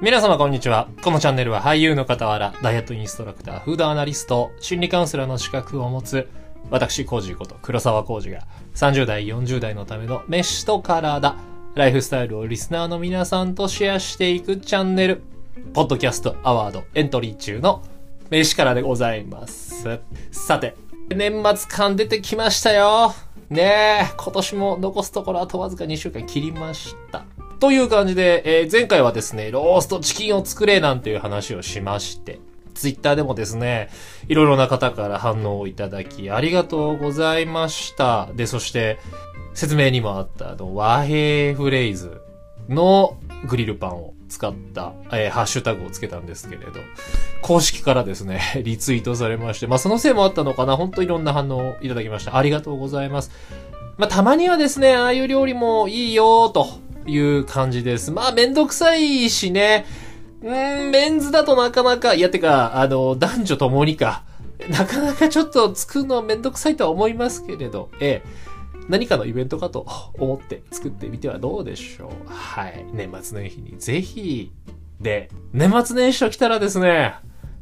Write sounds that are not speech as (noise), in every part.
皆様こんにちは。このチャンネルは俳優の傍ら、ダイエットインストラクター、フードアナリスト、心理カウンセラーの資格を持つ、私、コージこと黒沢コージが、30代、40代のための飯と体、ライフスタイルをリスナーの皆さんとシェアしていくチャンネル、ポッドキャストアワードエントリー中の飯からでございます。さて、年末感出てきましたよ。ねえ、今年も残すところあとわずか2週間切りました。という感じで、えー前回はですね、ローストチキンを作れなんていう話をしまして、ツイッターでもですね、いろいろな方から反応をいただき、ありがとうございました。で、そして、説明にもあった、あの、和平フレーズのグリルパンを使った、えーハッシュタグをつけたんですけれど、公式からですね、(laughs) リツイートされまして、まあ、そのせいもあったのかな、本当いろんな反応をいただきました。ありがとうございます。まあ、たまにはですね、ああいう料理もいいよ、という感じです。まあ、めんどくさいしね、うーん、メンズだとなかなか、いや、てか、あの、男女ともにか、なかなかちょっと作るのはめんどくさいとは思いますけれど、ええ、何かのイベントかと思って作ってみてはどうでしょう。はい。年末年始にぜひ、で、年末年始と来たらですね、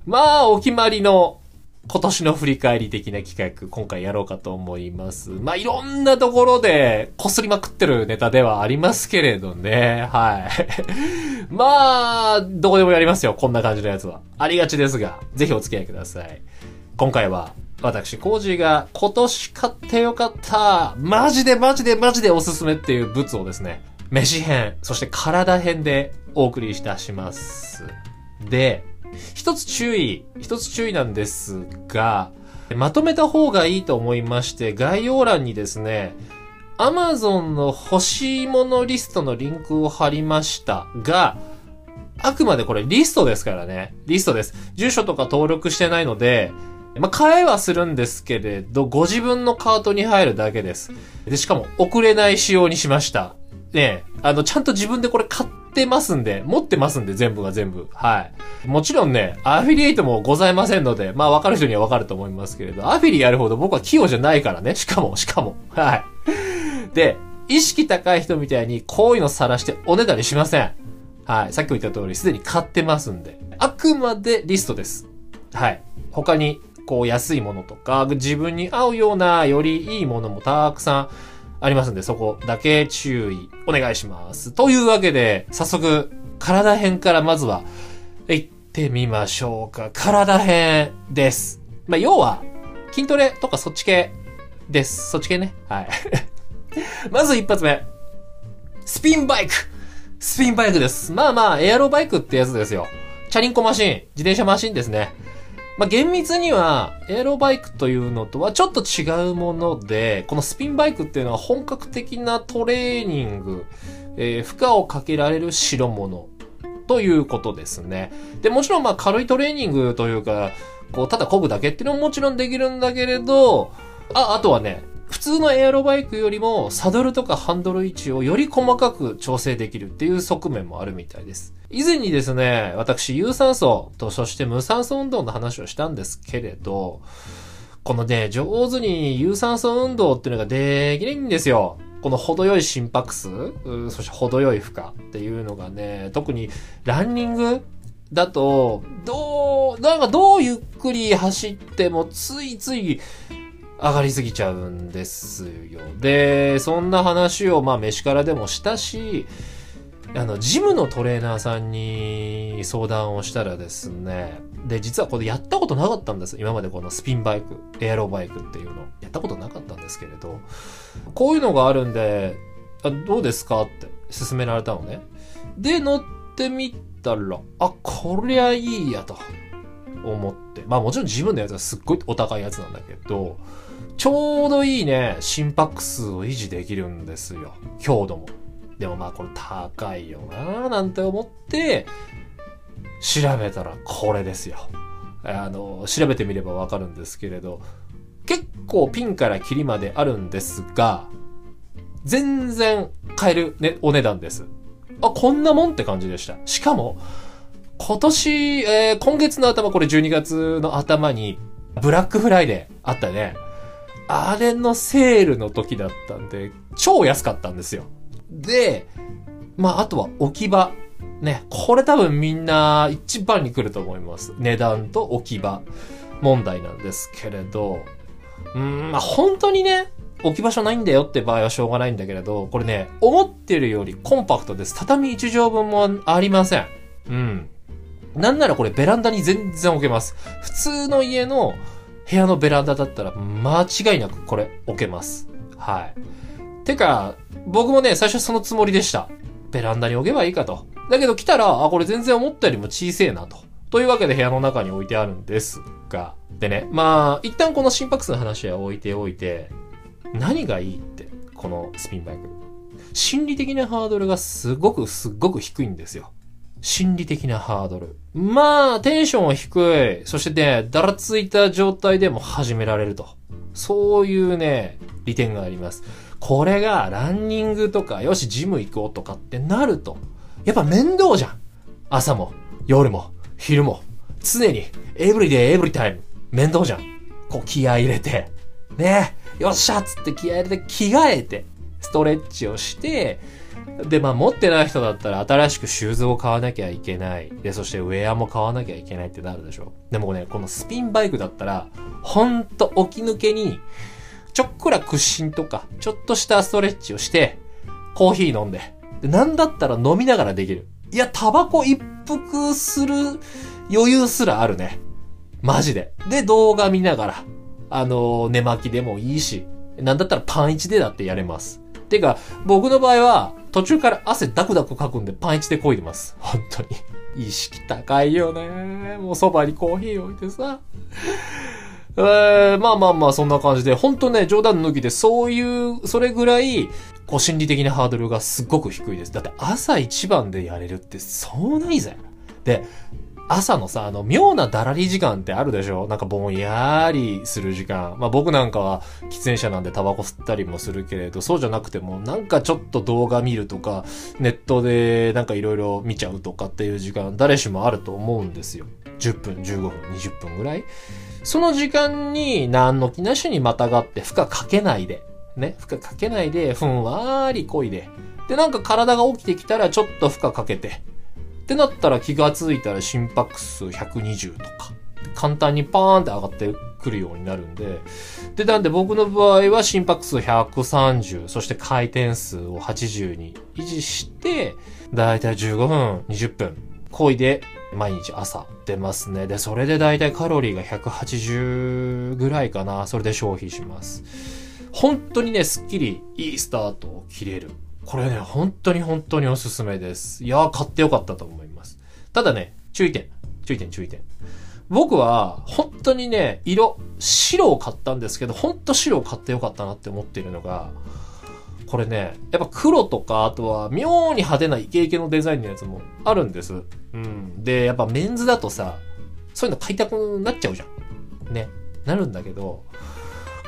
まあ、お決まりの今年の振り返り的な企画、今回やろうかと思います。まあ、いろんなところで、こすりまくってるネタではありますけれどね。はい。(laughs) まあ、どこでもやりますよ。こんな感じのやつは。ありがちですが、ぜひお付き合いください。今回は、私、コージーが今年買ってよかった、マジでマジでマジでおすすめっていう物をですね、飯編、そして体編でお送りいたします。で、一つ注意、一つ注意なんですが、まとめた方がいいと思いまして、概要欄にですね、Amazon の欲しいものリストのリンクを貼りましたが、あくまでこれリストですからね。リストです。住所とか登録してないので、まあ、買えはするんですけれど、ご自分のカートに入るだけです。で、しかも送れない仕様にしました。ねえ、あの、ちゃんと自分でこれ買ってますんで、持ってますんで、全部が全部。はい。もちろんね、アフィリエイトもございませんので、まあ、わかる人にはわかると思いますけれど、アフィリやるほど僕は器用じゃないからね。しかも、しかも。はい。で、意識高い人みたいに、こういうの晒しておねだりしません。はい。さっきも言った通り、すでに買ってますんで。あくまでリストです。はい。他に、こう、安いものとか、自分に合うような、よりいいものもたくさんありますんで、そこだけ注意、お願いします。というわけで、早速、体編からまずは、行ってみましょうか。体編です。まあ、要は、筋トレとかそっち系です。そっち系ね。はい。(laughs) まず一発目。スピンバイクスピンバイクです。まあまあ、エアロバイクってやつですよ。チャリンコマシン、自転車マシンですね。まあ、厳密には、エアロバイクというのとはちょっと違うもので、このスピンバイクっていうのは本格的なトレーニング、えー負荷をかけられる代物ということですね。で、もちろんまあ軽いトレーニングというか、こう、ただ漕ぐだけっていうのももちろんできるんだけれど、あ、あとはね、普通のエアロバイクよりもサドルとかハンドル位置をより細かく調整できるっていう側面もあるみたいです。以前にですね、私有酸素とそして無酸素運動の話をしたんですけれど、このね、上手に有酸素運動っていうのができないんですよ。この程よい心拍数、そして程よい負荷っていうのがね、特にランニングだと、どう、なんかどうゆっくり走ってもついつい上がりすぎちゃうんですよ。で、そんな話をまあ飯からでもしたし、あの、ジムのトレーナーさんに相談をしたらですね、で、実はこれやったことなかったんです。今までこのスピンバイク、エアロバイクっていうの。やったことなかったんですけれど、こういうのがあるんで、あどうですかって勧められたのね。で、乗ってみたら、あ、こりゃいいやと思って。まあもちろん自分のやつはすっごいお高いやつなんだけど、ちょうどいいね、心拍数を維持できるんですよ。強度も。でもまあこれ高いよなぁなんて思って、調べたらこれですよ。あの、調べてみればわかるんですけれど、結構ピンからキリまであるんですが、全然買える、ね、お値段です。あ、こんなもんって感じでした。しかも、今年、えー今月の頭、これ12月の頭に、ブラックフライデーあったね。あれのセールの時だったんで、超安かったんですよ。で、まあ、あとは置き場ね、これ多分みんな一番に来ると思います。値段と置き場問題なんですけれど、うん、まあ、本当にね、置き場所ないんだよって場合はしょうがないんだけれど、これね、思ってるよりコンパクトです。畳1畳分もありません。うん。なんならこれベランダに全然置けます。普通の家の部屋のベランダだったら間違いなくこれ置けます。はい。てか、僕もね、最初そのつもりでした。ベランダに置けばいいかと。だけど来たら、あ、これ全然思ったよりも小せえなと。というわけで部屋の中に置いてあるんですが。でね、まあ、一旦この心拍数の話は置いておいて、何がいいって、このスピンバイク。心理的なハードルがすごくすっごく低いんですよ。心理的なハードル。まあ、テンションは低い。そしてね、だらついた状態でも始められると。そういうね、利点があります。これがランニングとか、よし、ジム行こうとかってなると、やっぱ面倒じゃん。朝も、夜も、昼も、常に、エブリデイ、エブリタイム、面倒じゃん。こう気合入れて、ねよっしゃっつって気合入れて着替えて、ストレッチをして、で、まあ持ってない人だったら新しくシューズを買わなきゃいけない。で、そしてウェアも買わなきゃいけないってなるでしょ。でもね、このスピンバイクだったら、ほんと起き抜けに、ちょっくら屈伸とか、ちょっとしたストレッチをして、コーヒー飲んで。で、なんだったら飲みながらできる。いや、タバコ一服する余裕すらあるね。マジで。で、動画見ながら、あのー寝巻きでもいいし、なんだったらパン1でだってやれます。てか、僕の場合は、途中から汗ダクダクかくんでパンチで漕いでます。本当に。意識高いよね。もうそばにコーヒー置いてさ。えー、まあまあまあ、そんな感じで、本当ね、冗談抜きで、そういう、それぐらい、こう、心理的なハードルがすっごく低いです。だって、朝一番でやれるって、そうないぜ。で、朝のさ、あの、妙なだらり時間ってあるでしょ？なんかぼんやりする時間。まあ僕なんかは喫煙者なんでタバコ吸ったりもするけれど、そうじゃなくても、なんかちょっと動画見るとか、ネットでなんかいろいろ見ちゃうとかっていう時間、誰しもあると思うんですよ。10分、15分、20分ぐらい。その時間に何の気なしにまたがって負荷かけないで、ね、負荷かけないで、ふんわーりこいで。で、なんか体が起きてきたらちょっと負荷かけて。ってなったら気がついたら心拍数120とか、簡単にパーンって上がってくるようになるんで、で、なんで僕の場合は心拍数130、そして回転数を80に維持して、だいたい15分、20分、こいで毎日朝出ますね。で、それでだいたいカロリーが180ぐらいかな。それで消費します。本当にね、すっきりいいスタートを切れる。これね、本当に本当におすすめです。いやー、買ってよかったと思います。ただね、注意点。注意点、注意点。僕は、本当にね、色、白を買ったんですけど、本当白を買ってよかったなって思っているのが、これね、やっぱ黒とか、あとは妙に派手なイケイケのデザインのやつもあるんです。うん。で、やっぱメンズだとさ、そういうの買いたくなっちゃうじゃん。ね。なるんだけど、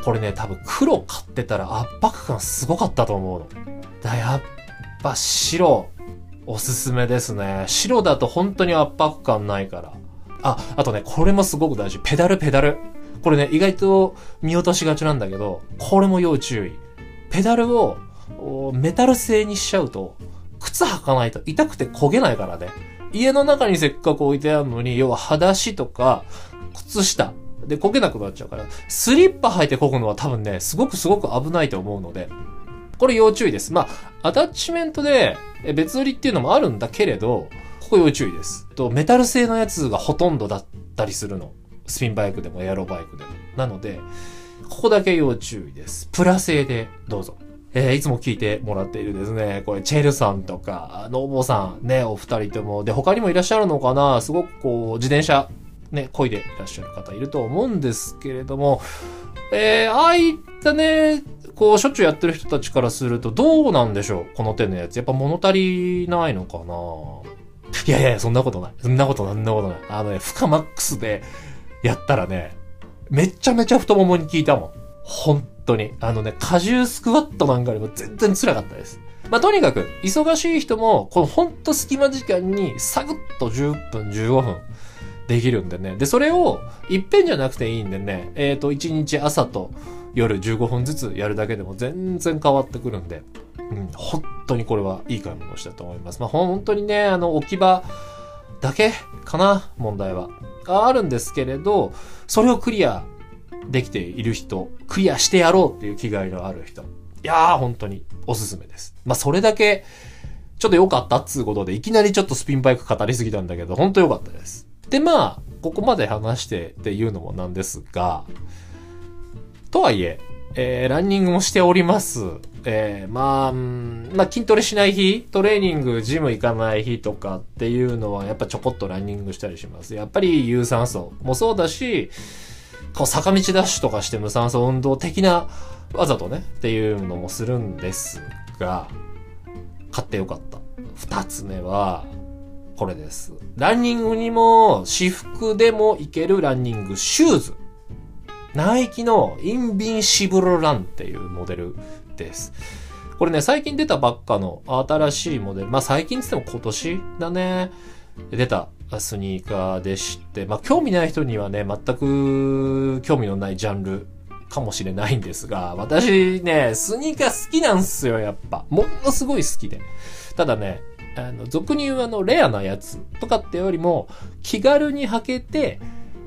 これね、多分黒買ってたら圧迫感すごかったと思うの。だやっぱ白、おすすめですね。白だと本当に圧迫感ないから。あ、あとね、これもすごく大事。ペダル、ペダル。これね、意外と見落としがちなんだけど、これも要注意。ペダルをメタル製にしちゃうと、靴履かないと痛くて焦げないからね。家の中にせっかく置いてあるのに、要は裸足とか、靴下で焦げなくなっちゃうから、スリッパ履いて漕ぐのは多分ね、すごくすごく危ないと思うので、これ要注意です。まあ、アタッチメントで別売りっていうのもあるんだけれど、ここ要注意です。と、メタル製のやつがほとんどだったりするの。スピンバイクでもエアロバイクでも。なので、ここだけ要注意です。プラ製でどうぞ。えーいつも聞いてもらっているですね、これ、チェルさんとか、ノーボーさん、ね、お二人とも、で、他にもいらっしゃるのかな？すごくこう、自転車、ね、漕いでいらっしゃる方いると思うんですけれども、えー、ああいったね、こう、しょっちゅうやってる人たちからすると、どうなんでしょうこの手のやつ。やっぱ物足りないのかないやいや、そんなことない。そんなことない、そんなことない。あのね、負荷マックスでやったらね、めちゃめちゃ太ももに効いたもん。本当に。あのね、荷重スクワットなんかよりも全然辛かったです。まあ、とにかく、忙しい人も、このほんと隙間時間に、サクッと10分、15分、できるんでね。で、それを、いっぺんじゃなくていいんでね、えっ、と、1日朝と夜15分ずつやるだけでも全然変わってくるんで、うん、本当にこれはいい買い物をしたと思います。まあ、本当にね、あの、置き場だけかな、問題は。あるんですけれど、それをクリアできている人、クリアしてやろうっていう気概のある人。いやー、本当におすすめです。まあ、それだけ、ちょっと良かったっつうことで、いきなりちょっとスピンバイク語りすぎたんだけど、本当良かったです。で、まあ、ここまで話してっていうのもなんですが、とはいえ、えー、ランニングもしております。えー、まあ、まあ、筋トレしない日、トレーニング、ジム行かない日とかっていうのは、やっぱちょこっとランニングしたりします。やっぱり有酸素もそうだし、こう坂道ダッシュとかして無酸素運動的なわざとね、っていうのもするんですが、買ってよかった。二つ目は、これです。ランニングにも、私服でもいけるランニングシューズ。ナイキのインビンシブルランっていうモデルです。これね、最近出たばっかの新しいモデル。まあ最近つっても今年だね。出たスニーカーでして、まあ興味ない人にはね、全く興味のないジャンルかもしれないんですが、私ね、スニーカー好きなんすよ、やっぱ。ものすごい好きで。ただね、あの、俗に言うあの、レアなやつとかってよりも、気軽に履けて、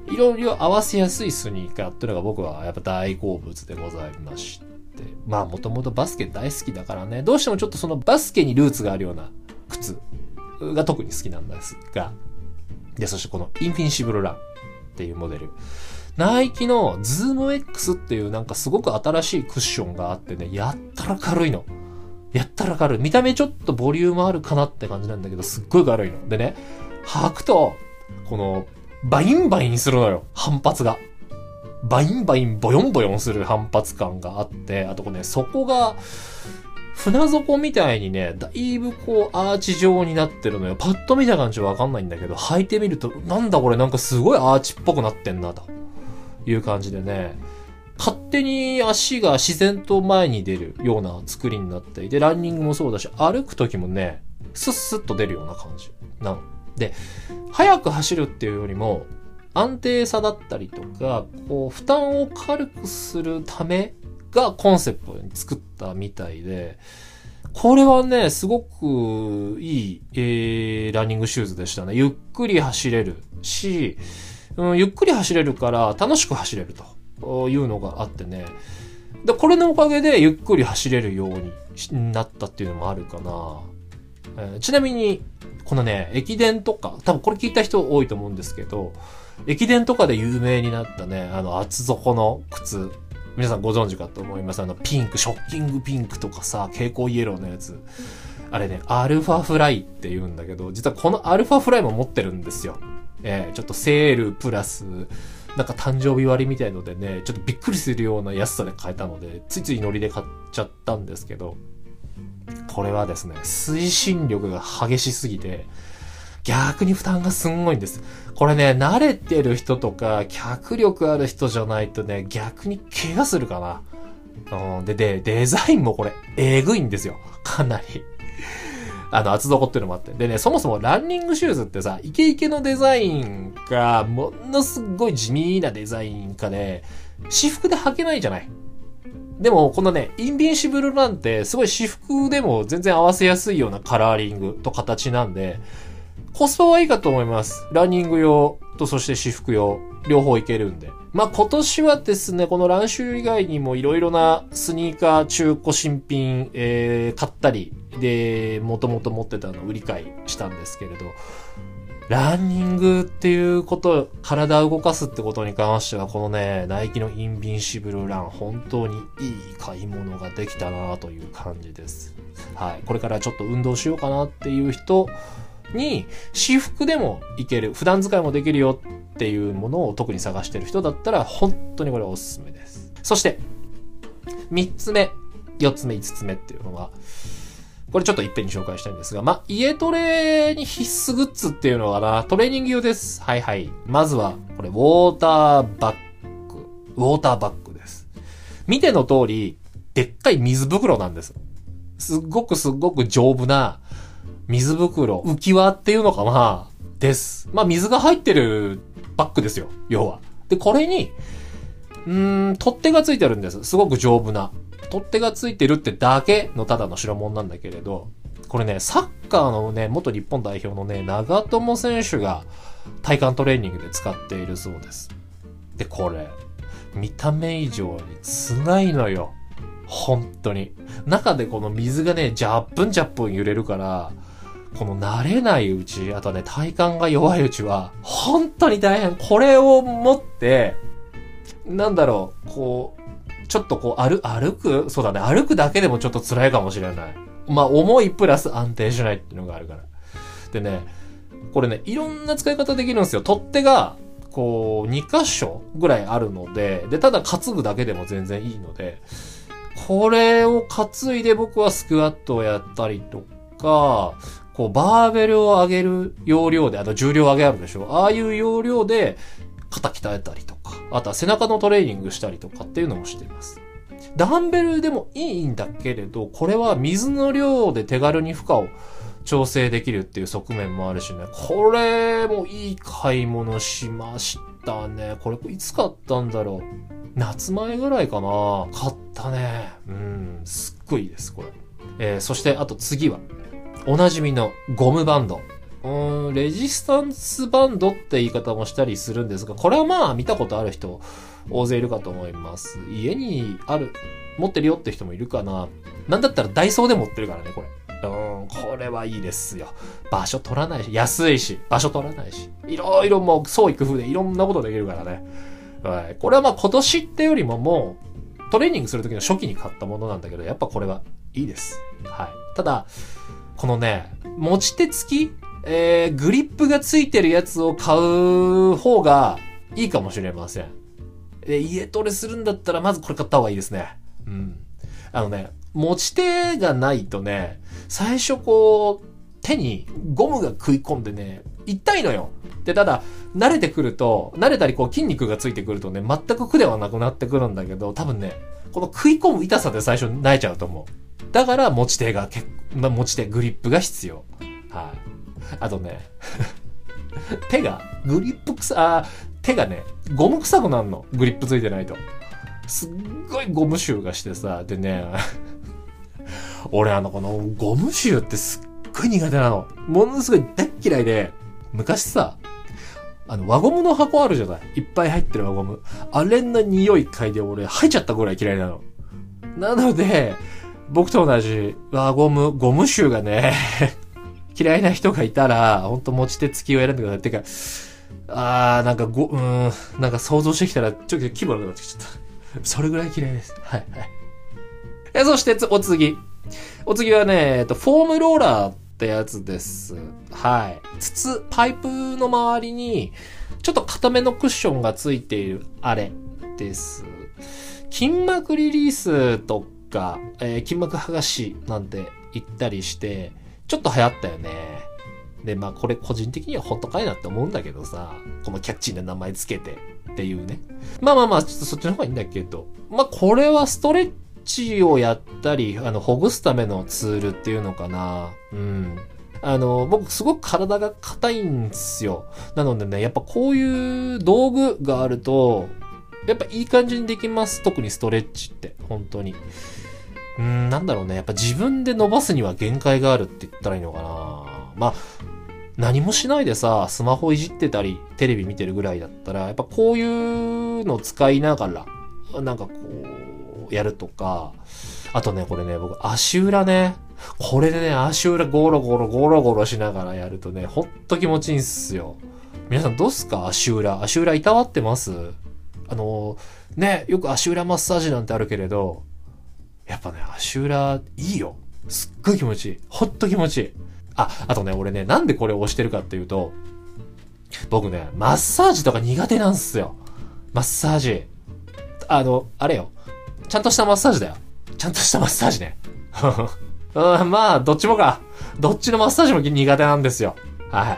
いろいろ合わせやすいスニーカーっていうのが僕はやっぱ大好物でございまして。まあもともとバスケ大好きだからね、どうしてもちょっとそのバスケにルーツがあるような靴が特に好きなんですが、で、そしてこのインフィニシブルランっていうモデル。ナイキのズーム X っていうなんかすごく新しいクッションがあってね、やったら軽いの。やったら軽い。見た目ちょっとボリュームあるかなって感じなんだけど、すっごい軽いの。でね、履くと、この、バインバインするのよ。反発が。バインバインボヨンボヨンする反発感があって、あとこれね、底が、船底みたいにね、だいぶこうアーチ状になってるのよ。パッと見た感じわかんないんだけど、履いてみると、なんだこれなんかすごいアーチっぽくなってんな、という感じでね、勝手に足が自然と前に出るような作りになっていて、ランニングもそうだし、歩く時もね、スッスッと出るような感じなの。で、速く走るっていうよりも、安定さだったりとか、こう、負担を軽くするためがコンセプトに作ったみたいで、これはね、すごくいい、えー、ランニングシューズでしたね。ゆっくり走れるし、うん、ゆっくり走れるから楽しく走れるというのがあってね。で、これのおかげでゆっくり走れるようになったっていうのもあるかな。えー、ちなみに、このね、駅伝とか、多分これ聞いた人多いと思うんですけど、駅伝とかで有名になったね、あの厚底の靴、皆さんご存知かと思います。あのピンク、ショッキングピンクとかさ、蛍光イエローのやつ。あれね、アルファフライって言うんだけど、実はこのアルファフライも持ってるんですよ。えー、ちょっとセールプラス、なんか誕生日割みたいのでね、ちょっとびっくりするような安さで買えたので、ついついノリで買っちゃったんですけど、これはですね、推進力が激しすぎて、逆に負担がすんごいんです。これね、慣れてる人とか、脚力ある人じゃないとね、逆に怪我するかな。うん、で、で、デザインもこれ、えぐいんですよ。かなり。あの、厚底っていうのもあって。でね、そもそもランニングシューズってさ、イケイケのデザインか、ものすごい地味なデザインかで、私服で履けないじゃない。でも、このね、インビンシブルランって、すごい私服でも全然合わせやすいようなカラーリングと形なんで、コスパはいいかと思います。ランニング用とそして私服用、両方いけるんで。まあ、今年はですね、このランシュ以外にもいろいろなスニーカー、中古新品、えー、買ったり、で、もともと持ってたのを売り買いしたんですけれど、ランニングっていうこと、体を動かすってことに関しては、このね、ナイキのインビンシブルラン、本当にいい買い物ができたなという感じです。はい。これからちょっと運動しようかなっていう人に、私服でもいける、普段使いもできるよっていうものを特に探してる人だったら、本当にこれおすすめです。そして、三つ目、四つ目、五つ目っていうのが、これちょっといっぺんに紹介したいんですが、ま家トレに必須グッズっていうのはな、トレーニング用です。はいはい。まずは、これ、ウォーターバッグ。ウォーターバッグです。見ての通り、でっかい水袋なんです。すっごくすっごく丈夫な水袋、浮き輪っていうのかな？です。まあ、水が入ってるバッグですよ。要は。で、これに、うーん、取っ手がついてるんです。すごく丈夫な。取っ手がついてるってだけのただの代物なんだけれど、これね、サッカーのね、元日本代表のね、長友選手が体幹トレーニングで使っているそうです。で、これ、見た目以上につないのよ。本当に。中でこの水がね、ジャップンジャップン揺れるから、この慣れないうち、あとね、体幹が弱いうちは、本当に大変。これを持って、なんだろう、こう、ちょっとこう、歩、歩く？そうだね、歩くだけでもちょっと辛いかもしれない。まあ、重いプラス安定しないっていうのがあるから。でね、これね、いろんな使い方できるんですよ。取っ手が、こう、2箇所ぐらいあるので、で、ただ担ぐだけでも全然いいので、これを担いで僕はスクワットをやったりとか、こう、バーベルを上げる要領で、あと重量上げあるでしょ？ああいう要領で肩鍛えたりとか、あとは背中のトレーニングしたりとかっていうのもしています。ダンベルでもいいんだけれど、これは水の量で手軽に負荷を調整できるっていう側面もあるしね。これもいい買い物しましたね。これいつ買ったんだろう。夏前ぐらいかな。買ったね。うん、すっごいいいです、これ。えー、そしてあと次は、おなじみのゴムバンド。うん、レジスタンスバンドって言い方もしたりするんですが、これはまあ見たことある人大勢いるかと思います。家にある、持ってるよって人もいるかな。なんだったらダイソーで持ってるからね、これ。うん、これはいいですよ。場所取らないし、安いし、場所取らないし。いろいろもう創意工夫でいろんなことできるからね。はい。これはまあ今年ってよりももう、トレーニングするときの初期に買ったものなんだけど、やっぱこれはいいです。はい。ただ、このね、持ち手付き、えー、グリップがついてるやつを買う方がいいかもしれません。え、家トレするんだったら、まずこれ買った方がいいですね。うん。あのね、持ち手がないとね、最初こう、手にゴムが食い込んでね、痛いのよ。で、ただ、慣れてくると、慣れたりこう筋肉がついてくるとね、全く苦ではなくなってくるんだけど、多分ね、この食い込む痛さで最初慣れちゃうと思う。だから持ち手が結まあ、持ち手、グリップが必要。はい。あ (laughs) あとね、(laughs) 手が、グリップ臭、あ手がね、ゴム臭くなるの。グリップついてないと。すっごいゴム臭がしてさ、でね、(laughs) 俺あの、このゴム臭ってすっごい苦手なの。ものすごい大嫌いで、昔さ、あの、輪ゴムの箱あるじゃないいっぱい入ってる輪ゴム。あれの匂い嗅いで俺吐いちゃったぐらい嫌いなの。なので、僕と同じ輪ゴム、ゴム臭がね嫌いな人がいたら、ほんと持ち手付きを選んでください。てか、あー、なんかご、うん、なんか想像してきたら、ちょっと気分悪くなってきちゃった。それぐらい嫌いです。はい、はい。え、そして、お次。お次はね、えっと、フォームローラーってやつです。はい。筒、パイプの周りに、ちょっと固めのクッションがついている、あれです。筋膜リリースとか、えー、筋膜剥がしなんて言ったりして、ちょっと流行ったよね。で、まあこれ個人的には本当かいなって思うんだけどさ、このキャッチーな名前つけてっていうね。まあまあまあ、ちょっとそっちの方がいいんだけど、まあこれはストレッチをやったり、あの、ほぐすためのツールっていうのかな。うん。あの、僕すごく体が硬いんですよ。なのでね、やっぱこういう道具があると、やっぱいい感じにできます。特にストレッチって、本当に。うん、なんだろうね。やっぱ自分で伸ばすには限界があるって言ったらいいのかな。まあ、何もしないでさ、スマホいじってたり、テレビ見てるぐらいだったら、やっぱこういうの使いながら、なんかこう、やるとか、あとね、これね、僕、足裏ね、これでね、足裏ゴロゴロゴロゴロしながらやるとね、ほんと気持ちいいんすよ。皆さんどうすか？足裏。足裏いたわってます？あの、ね、よく足裏マッサージなんてあるけれど、やっぱね、足裏、いいよ。すっごい気持ちいい。ほんと気持ちいい。あ、あとね、俺ね、なんでこれを押してるかっていうと、僕ね、マッサージとか苦手なんすよ。マッサージ。あの、あれよ。ちゃんとしたマッサージだよ。ちゃんとしたマッサージね。(laughs) うん、まあ、どっちもか。どっちのマッサージも苦手なんですよ。はい。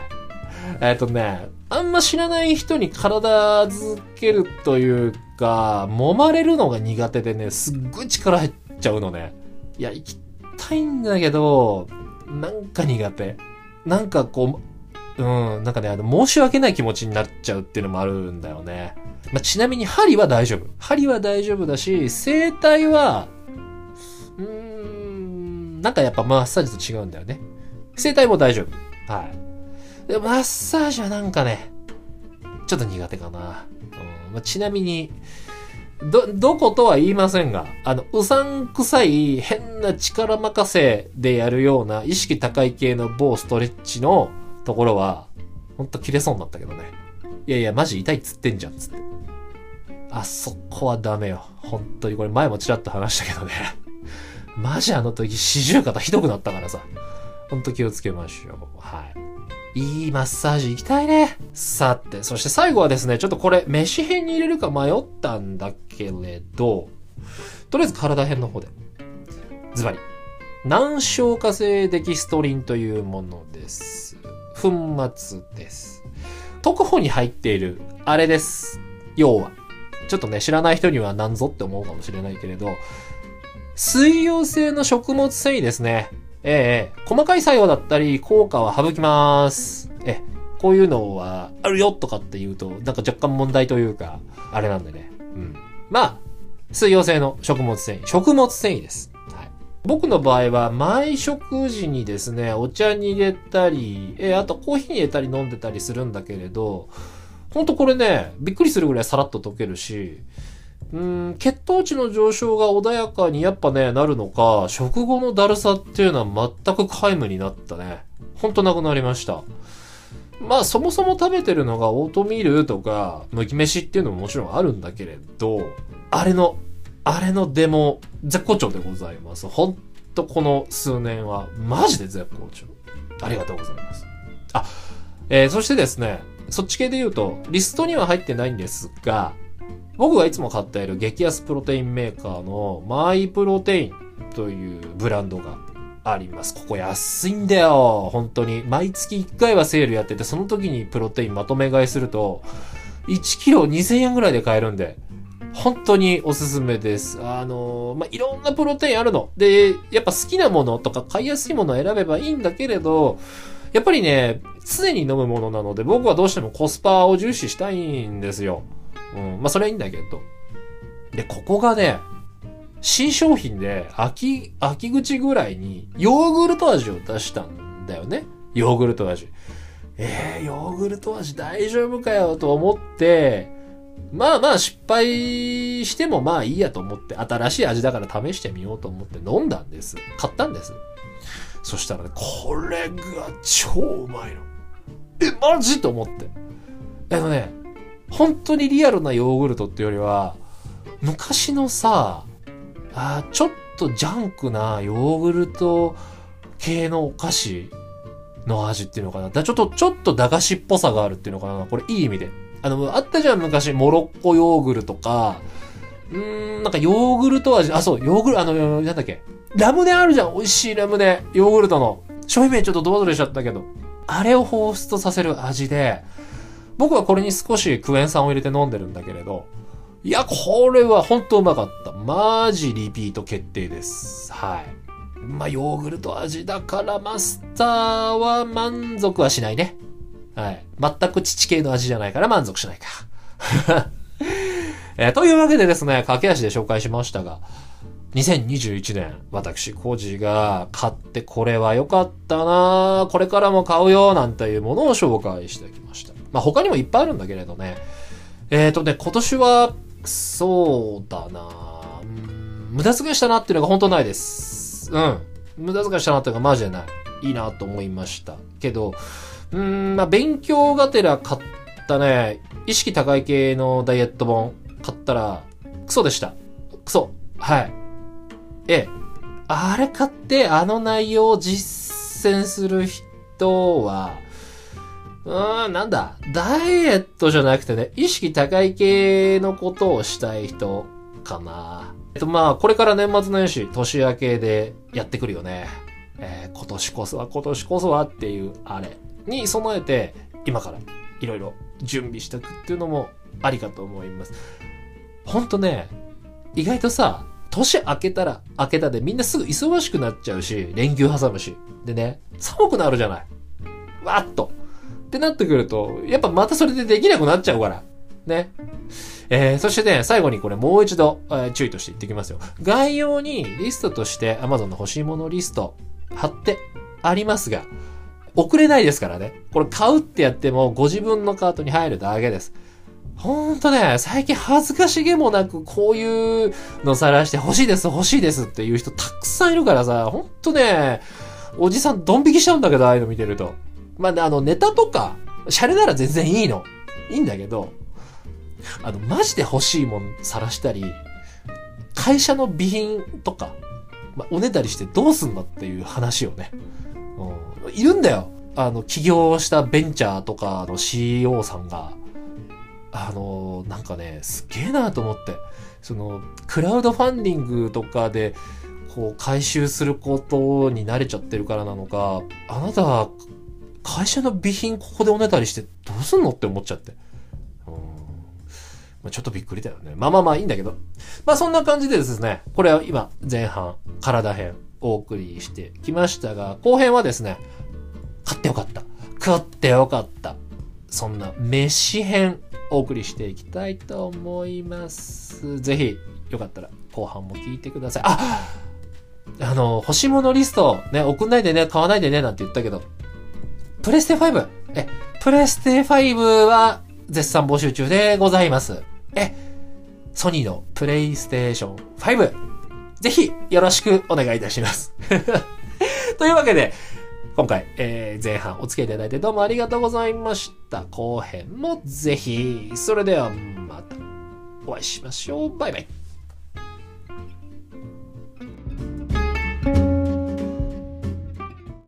えっ、ー、とね、あんま知らない人に体づけるというか、揉まれるのが苦手でね、すっごい力入っちゃうのね。いや、行きたいんだけど、なんか苦手。なんかこう、うん、なんかね、あの、申し訳ない気持ちになっちゃうっていうのもあるんだよね。まあ、ちなみに針は大丈夫。針は大丈夫だし、整体は、なんかやっぱマッサージと違うんだよね。整体も大丈夫。はい。で、マッサージはなんかね、ちょっと苦手かな。うんまあ、ちなみに、ど、どことは言いませんが、あの、うさんくさい変な力任せでやるような意識高い系の某ストレッチのところは、ほんと切れそうになったけどね。いやいや、マジ痛いっつってんじゃん、つって。あそこはダメよ。本当にこれ前もちらっと話したけどね。マジあの時四十肩ひどくなったからさ。ほんと気をつけましょう。はい。いいマッサージ行きたいね。さて、そして最後はですね、ちょっとこれ、飯編に入れるか迷ったんだけれど、とりあえず体編の方で。ズバリ。難消化性デキストリンというものです。粉末です。特保に入っている、あれです。要は。ちょっとね、知らない人には何ぞって思うかもしれないけれど、水溶性の食物繊維ですね。ええ細かい作用だったり、効果は省きます。え、こういうのはあるよとかって言うと、なんか若干問題というか、あれなんでね。うん。まあ、水溶性の食物繊維。食物繊維です。はい。僕の場合は、毎食時にですね、お茶に入れたり、え、あとコーヒーに入れたり飲んでたりするんだけれど、ほんとこれね、びっくりするぐらいさらっと溶けるし、うん、血糖値の上昇が穏やかにやっぱね、なるのか、食後のだるさっていうのは全く皆無になったね。ほんとなくなりました。まあそもそも食べてるのがオートミールとか、麦飯っていうのももちろんあるんだけれど、あれの、あれのデモ、絶好調でございます。ほんとこの数年は、マジで絶好調。ありがとうございます。あ、えー、そしてですね、そっち系で言うと、リストには入ってないんですが、僕がいつも買っている激安プロテインメーカーのマイプロテインというブランドがあります。ここ安いんだよ。本当に。毎月1回はセールやってて、その時にプロテインまとめ買いすると、1キロ2000円ぐらいで買えるんで、本当におすすめです。あの、まあ、いろんなプロテインあるの。で、やっぱ好きなものとか買いやすいものを選べばいいんだけれど、やっぱりね、常に飲むものなので、僕はどうしてもコスパを重視したいんですよ。うん。まあ、それはいいんだけど。で、ここがね、新商品で、秋、秋口ぐらいに、ヨーグルト味を出したんだよね。ヨーグルト味。えー、ヨーグルト味大丈夫かよと思って、まあまあ失敗してもまあいいやと思って、新しい味だから試してみようと思って飲んだんです。買ったんです。そしたらね、これが超うまいの。え、マジと思って。あのね、本当にリアルなヨーグルトっていうよりは、昔のさ、あちょっとジャンクなヨーグルト系のお菓子の味っていうのかな。だちょっと、ちょっと駄菓子っぽさがあるっていうのかな。これいい意味で。あの、あったじゃん、昔、モロッコヨーグルとか、うーん、なんかヨーグルト味、あ、そう、ヨーグルト、あの、なんだっけ。ラムネあるじゃん、美味しいラムネ。ヨーグルトの。商品名ちょっとドバドレしちゃったけど。あれを放出させる味で、僕はこれに少しクエン酸を入れて飲んでるんだけれど、いや、これは本当うまかった。マジリピート決定です。はい。まあ、ヨーグルト味だからマスターは満足はしないね。はい。全く父系の味じゃないから満足しないか。(laughs) えー、というわけでですね、駆け足で紹介しましたが、2021年、私、コジが買ってこれは良かったなこれからも買うよなんていうものを紹介してきました。まあ他にもいっぱいあるんだけれどね。えっ、ー、とね、今年は、そうだな無駄遣いしたなっていうのが本当ないです。うん。無駄遣いしたなっていうのがマジでない。いいなと思いました。けど、うん、まあ勉強がてら買ったね、意識高い系のダイエット本買ったら、クソでした。クソ。はい。ええ。あれ買ってあの内容を実践する人は、うーん、なんだ？ダイエットじゃなくてね、意識高い系のことをしたい人かな。えっと、まあ、これから年末年始、年明けでやってくるよね。えー、今年こそは、今年こそはっていう、あれに備えて、今からいろいろ準備しておくっていうのもありかと思います。ほんとね、意外とさ、年明けたら明けたでみんなすぐ忙しくなっちゃうし、連休挟むし。でね、寒くなるじゃない。わっと。ってなってくると、やっぱまたそれでできなくなっちゃうから。ね。えー、そしてね、最後にこれもう一度、えー、注意として言ってきますよ。概要にリストとして Amazon の欲しいものリスト貼ってありますが、送れないですからね。これ買うってやってもご自分のカートに入るだけです。ほんとね、最近恥ずかしげもなくこういうのさらして欲しいです欲しいですっていう人たくさんいるからさ、ほんとね、おじさんドン引きしちゃうんだけど、ああいうの見てると。まあ、あの、ネタとか、シャレなら全然いいの。いいんだけど、あの、マジで欲しいもんさらしたり、会社の備品とか、まあ、おねだりしてどうすんのっていう話をね、うん、いるんだよ。あの、起業したベンチャーとかの CEO さんが、あの、なんかね、すげえなと思って、その、クラウドファンディングとかで、こう、回収することに慣れちゃってるからなのか、あなた、会社の備品ここでおねだりしてどうすんのって思っちゃって。ちょっとびっくりだよね。まあまあまあいいんだけど。まあそんな感じでですね、これは今前半、体編お送りしてきましたが、後編はですね、買ってよかった。食ってよかった。そんな飯編お送りしていきたいと思います。ぜひ、よかったら後半も聞いてください。ああの、欲しいものリストね、送んないでね、買わないでね、なんて言ったけど、プレステ5。え、プレステ5は絶賛募集中でございます。え、ソニーのプレイステーション5。ぜひよろしくお願いいたします。(laughs) というわけで、今回、えー、前半お付き合いいただいてどうもありがとうございました。後編もぜひ、それではまたお会いしましょう。バイバイ。